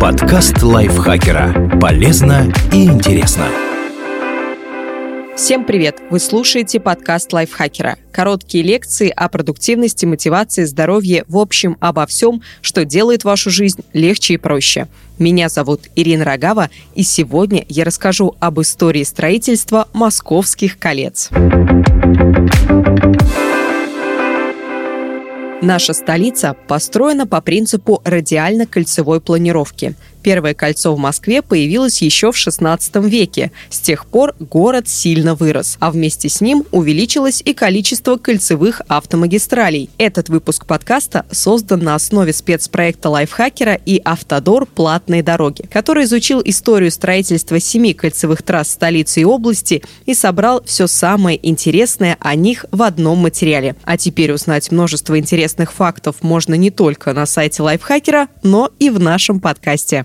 Подкаст лайфхакера. Полезно и интересно. Всем привет! Вы слушаете подкаст лайфхакера. Короткие лекции о продуктивности, мотивации, здоровье, в общем, обо всем, что делает вашу жизнь легче и проще. Меня зовут Ирина Рогава, и сегодня я расскажу об истории строительства московских колец. Наша столица построена по принципу радиально-кольцевой планировки. Первое кольцо в Москве появилось еще в XVI веке. С тех пор город сильно вырос, а вместе с ним увеличилось и количество кольцевых автомагистралей. Этот выпуск подкаста создан на основе спецпроекта лайфхакера и «Автодор. Платные дороги», который изучил историю строительства семи кольцевых трасс столицы и области и собрал все самое интересное о них в одном материале. А теперь узнать множество интересных фактов можно не только на сайте лайфхакера, но и в нашем подкасте.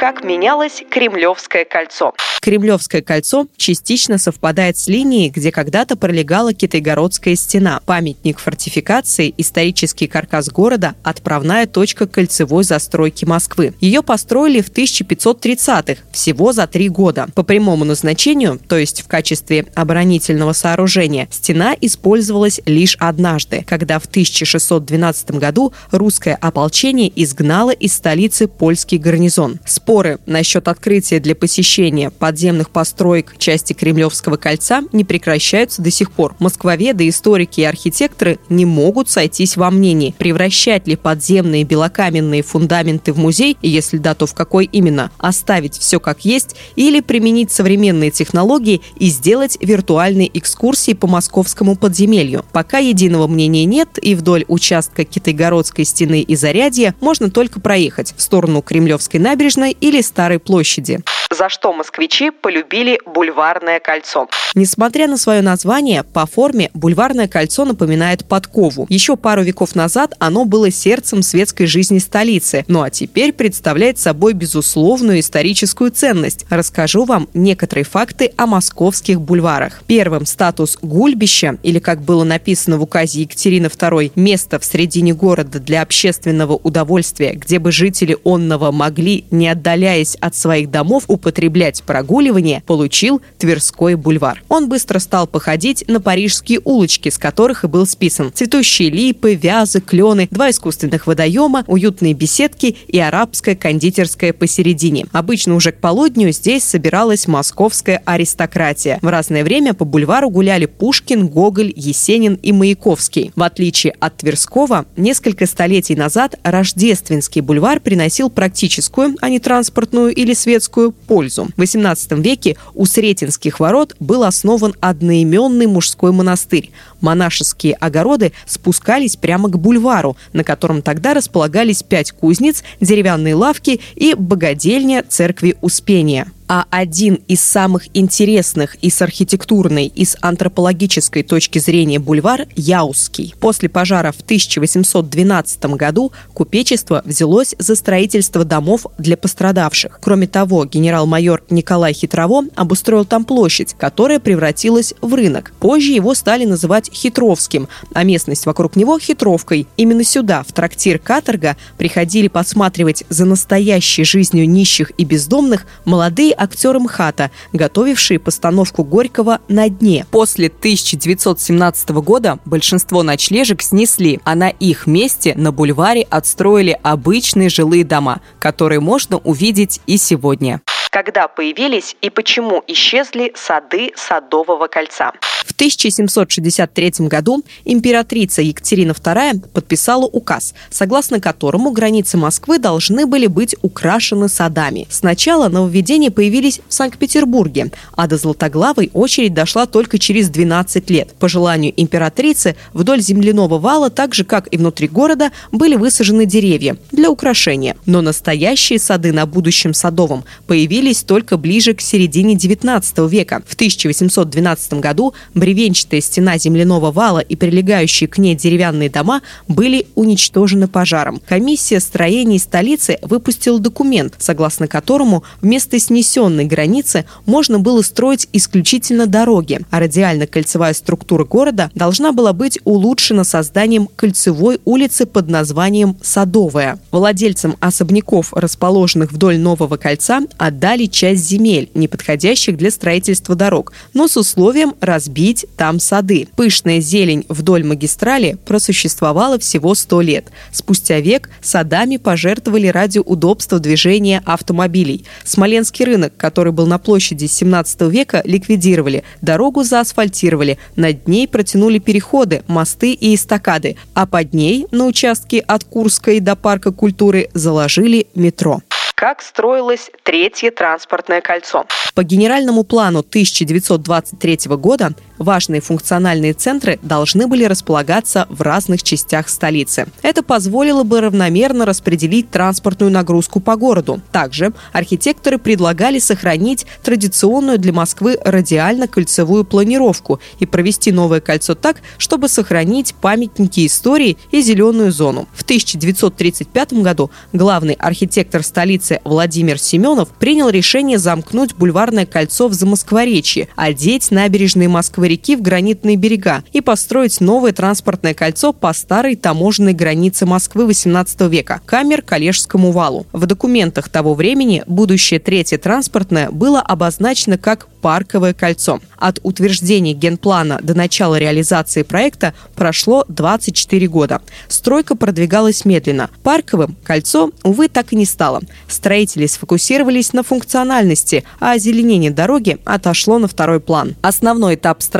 Как менялось Кремлевское кольцо? Кремлевское кольцо частично совпадает с линией, где когда-то пролегала Китайгородская стена, памятник фортификации, исторический каркас города, отправная точка кольцевой застройки Москвы. Ее построили в 1530-х, всего за три года. По прямому назначению, то есть в качестве оборонительного сооружения, стена использовалась лишь однажды, когда в 1612 году русское ополчение изгнало из столицы польский гарнизон. Споры насчет открытия для посещения по подземных построек части Кремлевского кольца не прекращаются до сих пор. Москвоведы, историки и архитекторы не могут сойтись во мнении, превращать ли подземные белокаменные фундаменты в музей, если да, то в какой именно, оставить все как есть или применить современные технологии и сделать виртуальные экскурсии по московскому подземелью. Пока единого мнения нет, и вдоль участка Китайгородской стены и Зарядья можно только проехать в сторону Кремлевской набережной или Старой площади. За что москвичи полюбили бульварное кольцо. Несмотря на свое название, по форме бульварное кольцо напоминает подкову. Еще пару веков назад оно было сердцем светской жизни столицы, ну а теперь представляет собой безусловную историческую ценность. Расскажу вам некоторые факты о московских бульварах. Первым статус гульбища, или как было написано в указе Екатерины II, место в середине города для общественного удовольствия, где бы жители онного могли, не отдаляясь от своих домов, употреблять прогулки прогуливания получил Тверской бульвар. Он быстро стал походить на парижские улочки, с которых и был списан. Цветущие липы, вязы, клены, два искусственных водоема, уютные беседки и арабская кондитерская посередине. Обычно уже к полудню здесь собиралась московская аристократия. В разное время по бульвару гуляли Пушкин, Гоголь, Есенин и Маяковский. В отличие от Тверского, несколько столетий назад Рождественский бульвар приносил практическую, а не транспортную или светскую, пользу. В 18 XVII веке у Сретенских ворот был основан одноименный мужской монастырь. Монашеские огороды спускались прямо к бульвару, на котором тогда располагались пять кузнец, деревянные лавки и богадельня церкви Успения а один из самых интересных и с архитектурной, и с антропологической точки зрения бульвар – Яузский. После пожара в 1812 году купечество взялось за строительство домов для пострадавших. Кроме того, генерал-майор Николай Хитрово обустроил там площадь, которая превратилась в рынок. Позже его стали называть Хитровским, а местность вокруг него – Хитровкой. Именно сюда, в трактир «Каторга», приходили посматривать за настоящей жизнью нищих и бездомных молодые актеры МХАТа, готовившие постановку Горького «На дне». После 1917 года большинство ночлежек снесли, а на их месте на бульваре отстроили обычные жилые дома, которые можно увидеть и сегодня когда появились и почему исчезли сады Садового кольца. В 1763 году императрица Екатерина II подписала указ, согласно которому границы Москвы должны были быть украшены садами. Сначала нововведения появились в Санкт-Петербурге, а до Златоглавой очередь дошла только через 12 лет. По желанию императрицы вдоль земляного вала, так же как и внутри города, были высажены деревья для украшения. Но настоящие сады на будущем Садовом появились появились только ближе к середине XIX века. В 1812 году бревенчатая стена земляного вала и прилегающие к ней деревянные дома были уничтожены пожаром. Комиссия строений столицы выпустила документ, согласно которому вместо снесенной границы можно было строить исключительно дороги, а радиально-кольцевая структура города должна была быть улучшена созданием кольцевой улицы под названием Садовая. Владельцам особняков, расположенных вдоль Нового кольца, отдали часть земель, не подходящих для строительства дорог, но с условием разбить там сады. Пышная зелень вдоль магистрали просуществовала всего 100 лет. Спустя век садами пожертвовали ради удобства движения автомобилей. Смоленский рынок, который был на площади 17 века, ликвидировали. Дорогу заасфальтировали. Над ней протянули переходы, мосты и эстакады. А под ней, на участке от Курской до Парка культуры, заложили метро как строилось третье транспортное кольцо. По генеральному плану 1923 года важные функциональные центры должны были располагаться в разных частях столицы. Это позволило бы равномерно распределить транспортную нагрузку по городу. Также архитекторы предлагали сохранить традиционную для Москвы радиально-кольцевую планировку и провести новое кольцо так, чтобы сохранить памятники истории и зеленую зону. В 1935 году главный архитектор столицы Владимир Семенов принял решение замкнуть бульварное кольцо в Замоскворечье, одеть набережные Москвы реки в гранитные берега и построить новое транспортное кольцо по старой таможенной границе Москвы XVIII века – Камер Калежскому валу. В документах того времени будущее третье транспортное было обозначено как Парковое кольцо. От утверждения генплана до начала реализации проекта прошло 24 года. Стройка продвигалась медленно. Парковым кольцо, увы, так и не стало. Строители сфокусировались на функциональности, а озеленение дороги отошло на второй план. Основной этап строительства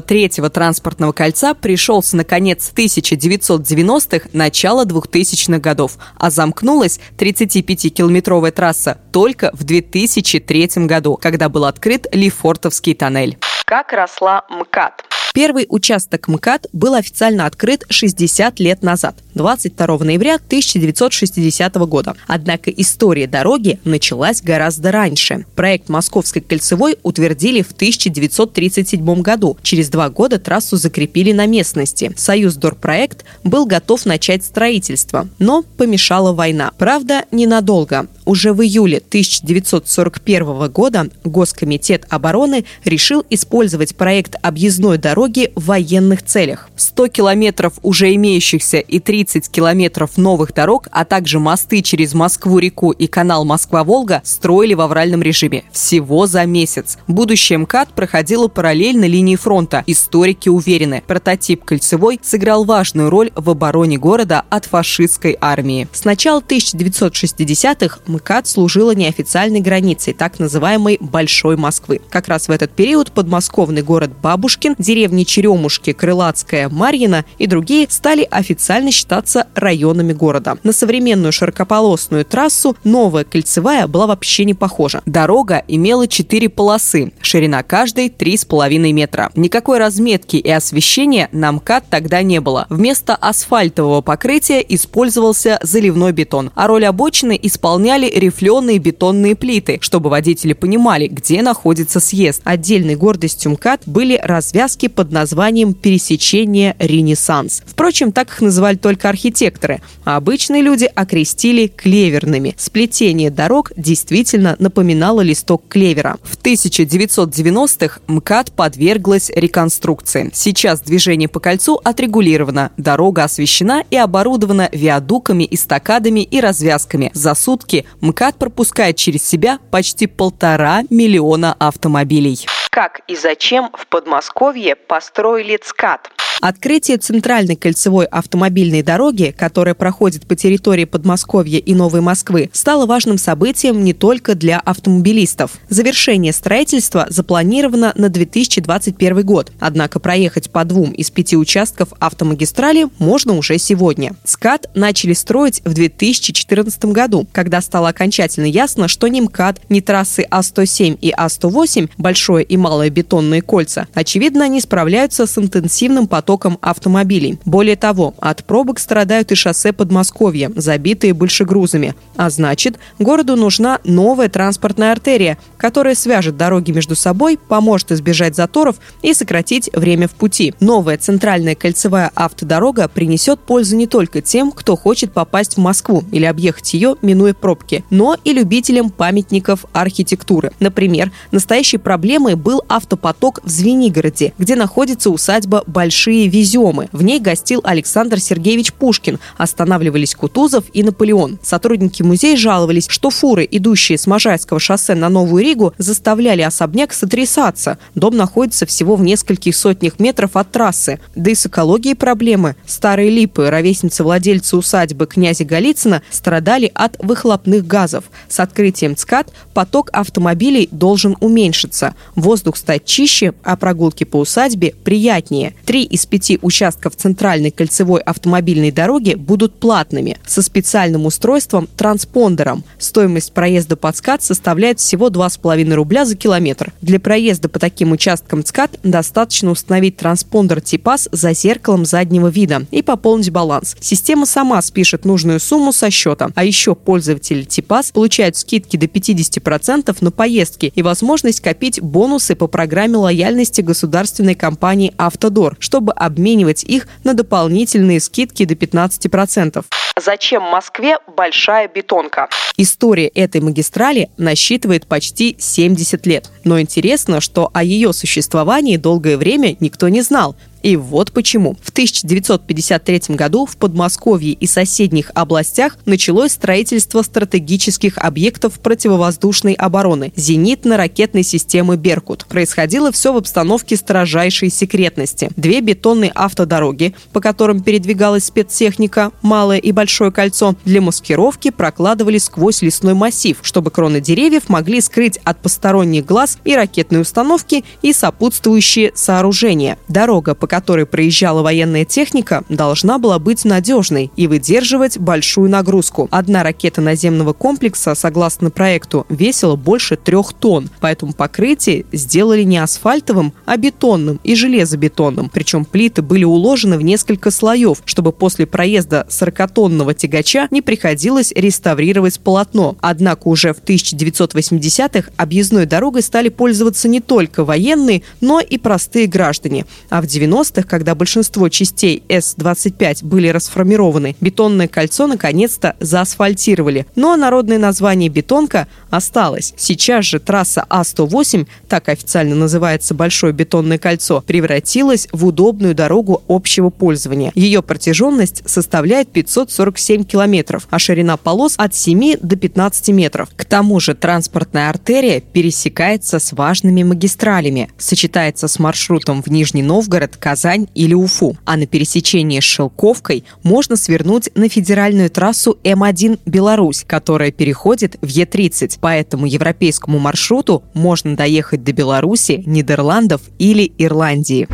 третьего транспортного кольца пришелся на конец 1990-х, начало 2000-х годов, а замкнулась 35-километровая трасса только в 2003 году, когда был открыт Лефортовский тоннель. Как росла МКАД? Первый участок МКАД был официально открыт 60 лет назад, 22 ноября 1960 года. Однако история дороги началась гораздо раньше. Проект Московской кольцевой утвердили в 1937 году. Через два года трассу закрепили на местности. Союз Дорпроект был готов начать строительство, но помешала война. Правда, ненадолго. Уже в июле 1941 года Госкомитет обороны решил использовать проект объездной дороги в военных целях. 100 километров уже имеющихся и 30 километров новых дорог, а также мосты через Москву-реку и канал Москва-Волга строили в авральном режиме. Всего за месяц. Будущее МКАД проходило параллельно линии фронта. Историки уверены, прототип кольцевой сыграл важную роль в обороне города от фашистской армии. С начала 1960-х МКАД служила неофициальной границей так называемой Большой Москвы. Как раз в этот период подмосковный город Бабушкин, деревни Черемушки, Крылатская, Марьина и другие стали официально считаться районами города. На современную широкополосную трассу новая кольцевая была вообще не похожа. Дорога имела четыре полосы, ширина каждой 3,5 метра. Никакой разметки и освещения на МКАД тогда не было. Вместо асфальтового покрытия использовался заливной бетон, а роль обочины исполняли рифленые бетонные плиты, чтобы водители понимали, где находится съезд. Отдельной гордостью МКАД были развязки под названием «Пересечение Ренессанс». Впрочем, так их называли только архитекторы, а обычные люди окрестили клеверными. Сплетение дорог действительно напоминало листок клевера. В 1990-х МКАД подверглась реконструкции. Сейчас движение по кольцу отрегулировано, дорога освещена и оборудована виадуками, эстакадами и развязками. За сутки МКАД пропускает через себя почти полтора миллиона автомобилей. Как и зачем в Подмосковье построили ЦКАД? Открытие центральной кольцевой автомобильной дороги, которая проходит по территории Подмосковья и Новой Москвы, стало важным событием не только для автомобилистов. Завершение строительства запланировано на 2021 год, однако проехать по двум из пяти участков автомагистрали можно уже сегодня. СКАД начали строить в 2014 году, когда стало окончательно ясно, что ни МКАД, ни трассы А107 и А108, большое и малое бетонные кольца, очевидно, не справляются с интенсивным потоком потоком автомобилей. Более того, от пробок страдают и шоссе Подмосковья, забитые большегрузами. А значит, городу нужна новая транспортная артерия, которая свяжет дороги между собой, поможет избежать заторов и сократить время в пути. Новая центральная кольцевая автодорога принесет пользу не только тем, кто хочет попасть в Москву или объехать ее, минуя пробки, но и любителям памятников архитектуры. Например, настоящей проблемой был автопоток в Звенигороде, где находится усадьба Большие Веземы. В ней гостил Александр Сергеевич Пушкин, останавливались Кутузов и Наполеон. Сотрудники музея жаловались, что фуры, идущие с Можайского шоссе на Новую Ригу, заставляли особняк сотрясаться. Дом находится всего в нескольких сотнях метров от трассы. Да и с экологией проблемы. Старые липы, ровесницы владельца усадьбы князя Голицына, страдали от выхлопных газов. С открытием ЦКАД поток автомобилей должен уменьшиться. Воздух стать чище, а прогулки по усадьбе приятнее. Три из пяти участков центральной кольцевой автомобильной дороги будут платными, со специальным устройством транспондером. Стоимость проезда под ЦКАД составляет всего 2,5 рубля за километр. Для проезда по таким участкам ЦКАД достаточно установить транспондер ТИПАС за зеркалом заднего вида и пополнить баланс. Система сама спишет нужную сумму со счета. А еще пользователи ТИПАС получают скидки до 50% на поездки и возможность копить бонусы по программе лояльности государственной компании «Автодор», чтобы обменивать их на дополнительные скидки до 15%. Зачем Москве большая бетонка? История этой магистрали насчитывает почти 70 лет. Но интересно, что о ее существовании долгое время никто не знал. И вот почему. В 1953 году в Подмосковье и соседних областях началось строительство стратегических объектов противовоздушной обороны – зенитно-ракетной системы «Беркут». Происходило все в обстановке строжайшей секретности. Две бетонные автодороги, по которым передвигалась спецтехника, малое и большое кольцо, для маскировки прокладывали сквозь лесной массив, чтобы кроны деревьев могли скрыть от посторонних глаз и ракетные установки, и сопутствующие сооружения. Дорога, по которой проезжала военная техника, должна была быть надежной и выдерживать большую нагрузку. Одна ракета наземного комплекса, согласно проекту, весила больше трех тонн, поэтому покрытие сделали не асфальтовым, а бетонным и железобетонным. Причем плиты были уложены в несколько слоев, чтобы после проезда 40-тонного тягача не приходилось реставрировать полотно. Однако уже в 1980-х объездной дорогой стали пользоваться не только военные, но и простые граждане. А в 90 90-х, когда большинство частей С-25 были расформированы, бетонное кольцо наконец-то заасфальтировали. Но народное название «бетонка» осталось. Сейчас же трасса А-108, так официально называется Большое бетонное кольцо, превратилась в удобную дорогу общего пользования. Ее протяженность составляет 547 километров, а ширина полос от 7 до 15 метров. К тому же транспортная артерия пересекается с важными магистралями, сочетается с маршрутом в Нижний Новгород, Казань или Уфу. А на пересечении с Шелковкой можно свернуть на федеральную трассу М1 Беларусь, которая переходит в Е30. По этому европейскому маршруту можно доехать до Беларуси, Нидерландов или Ирландии.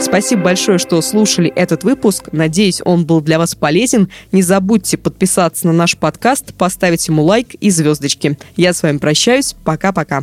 Спасибо большое, что слушали этот выпуск. Надеюсь, он был для вас полезен. Не забудьте подписаться на наш подкаст, поставить ему лайк и звездочки. Я с вами прощаюсь. Пока-пока.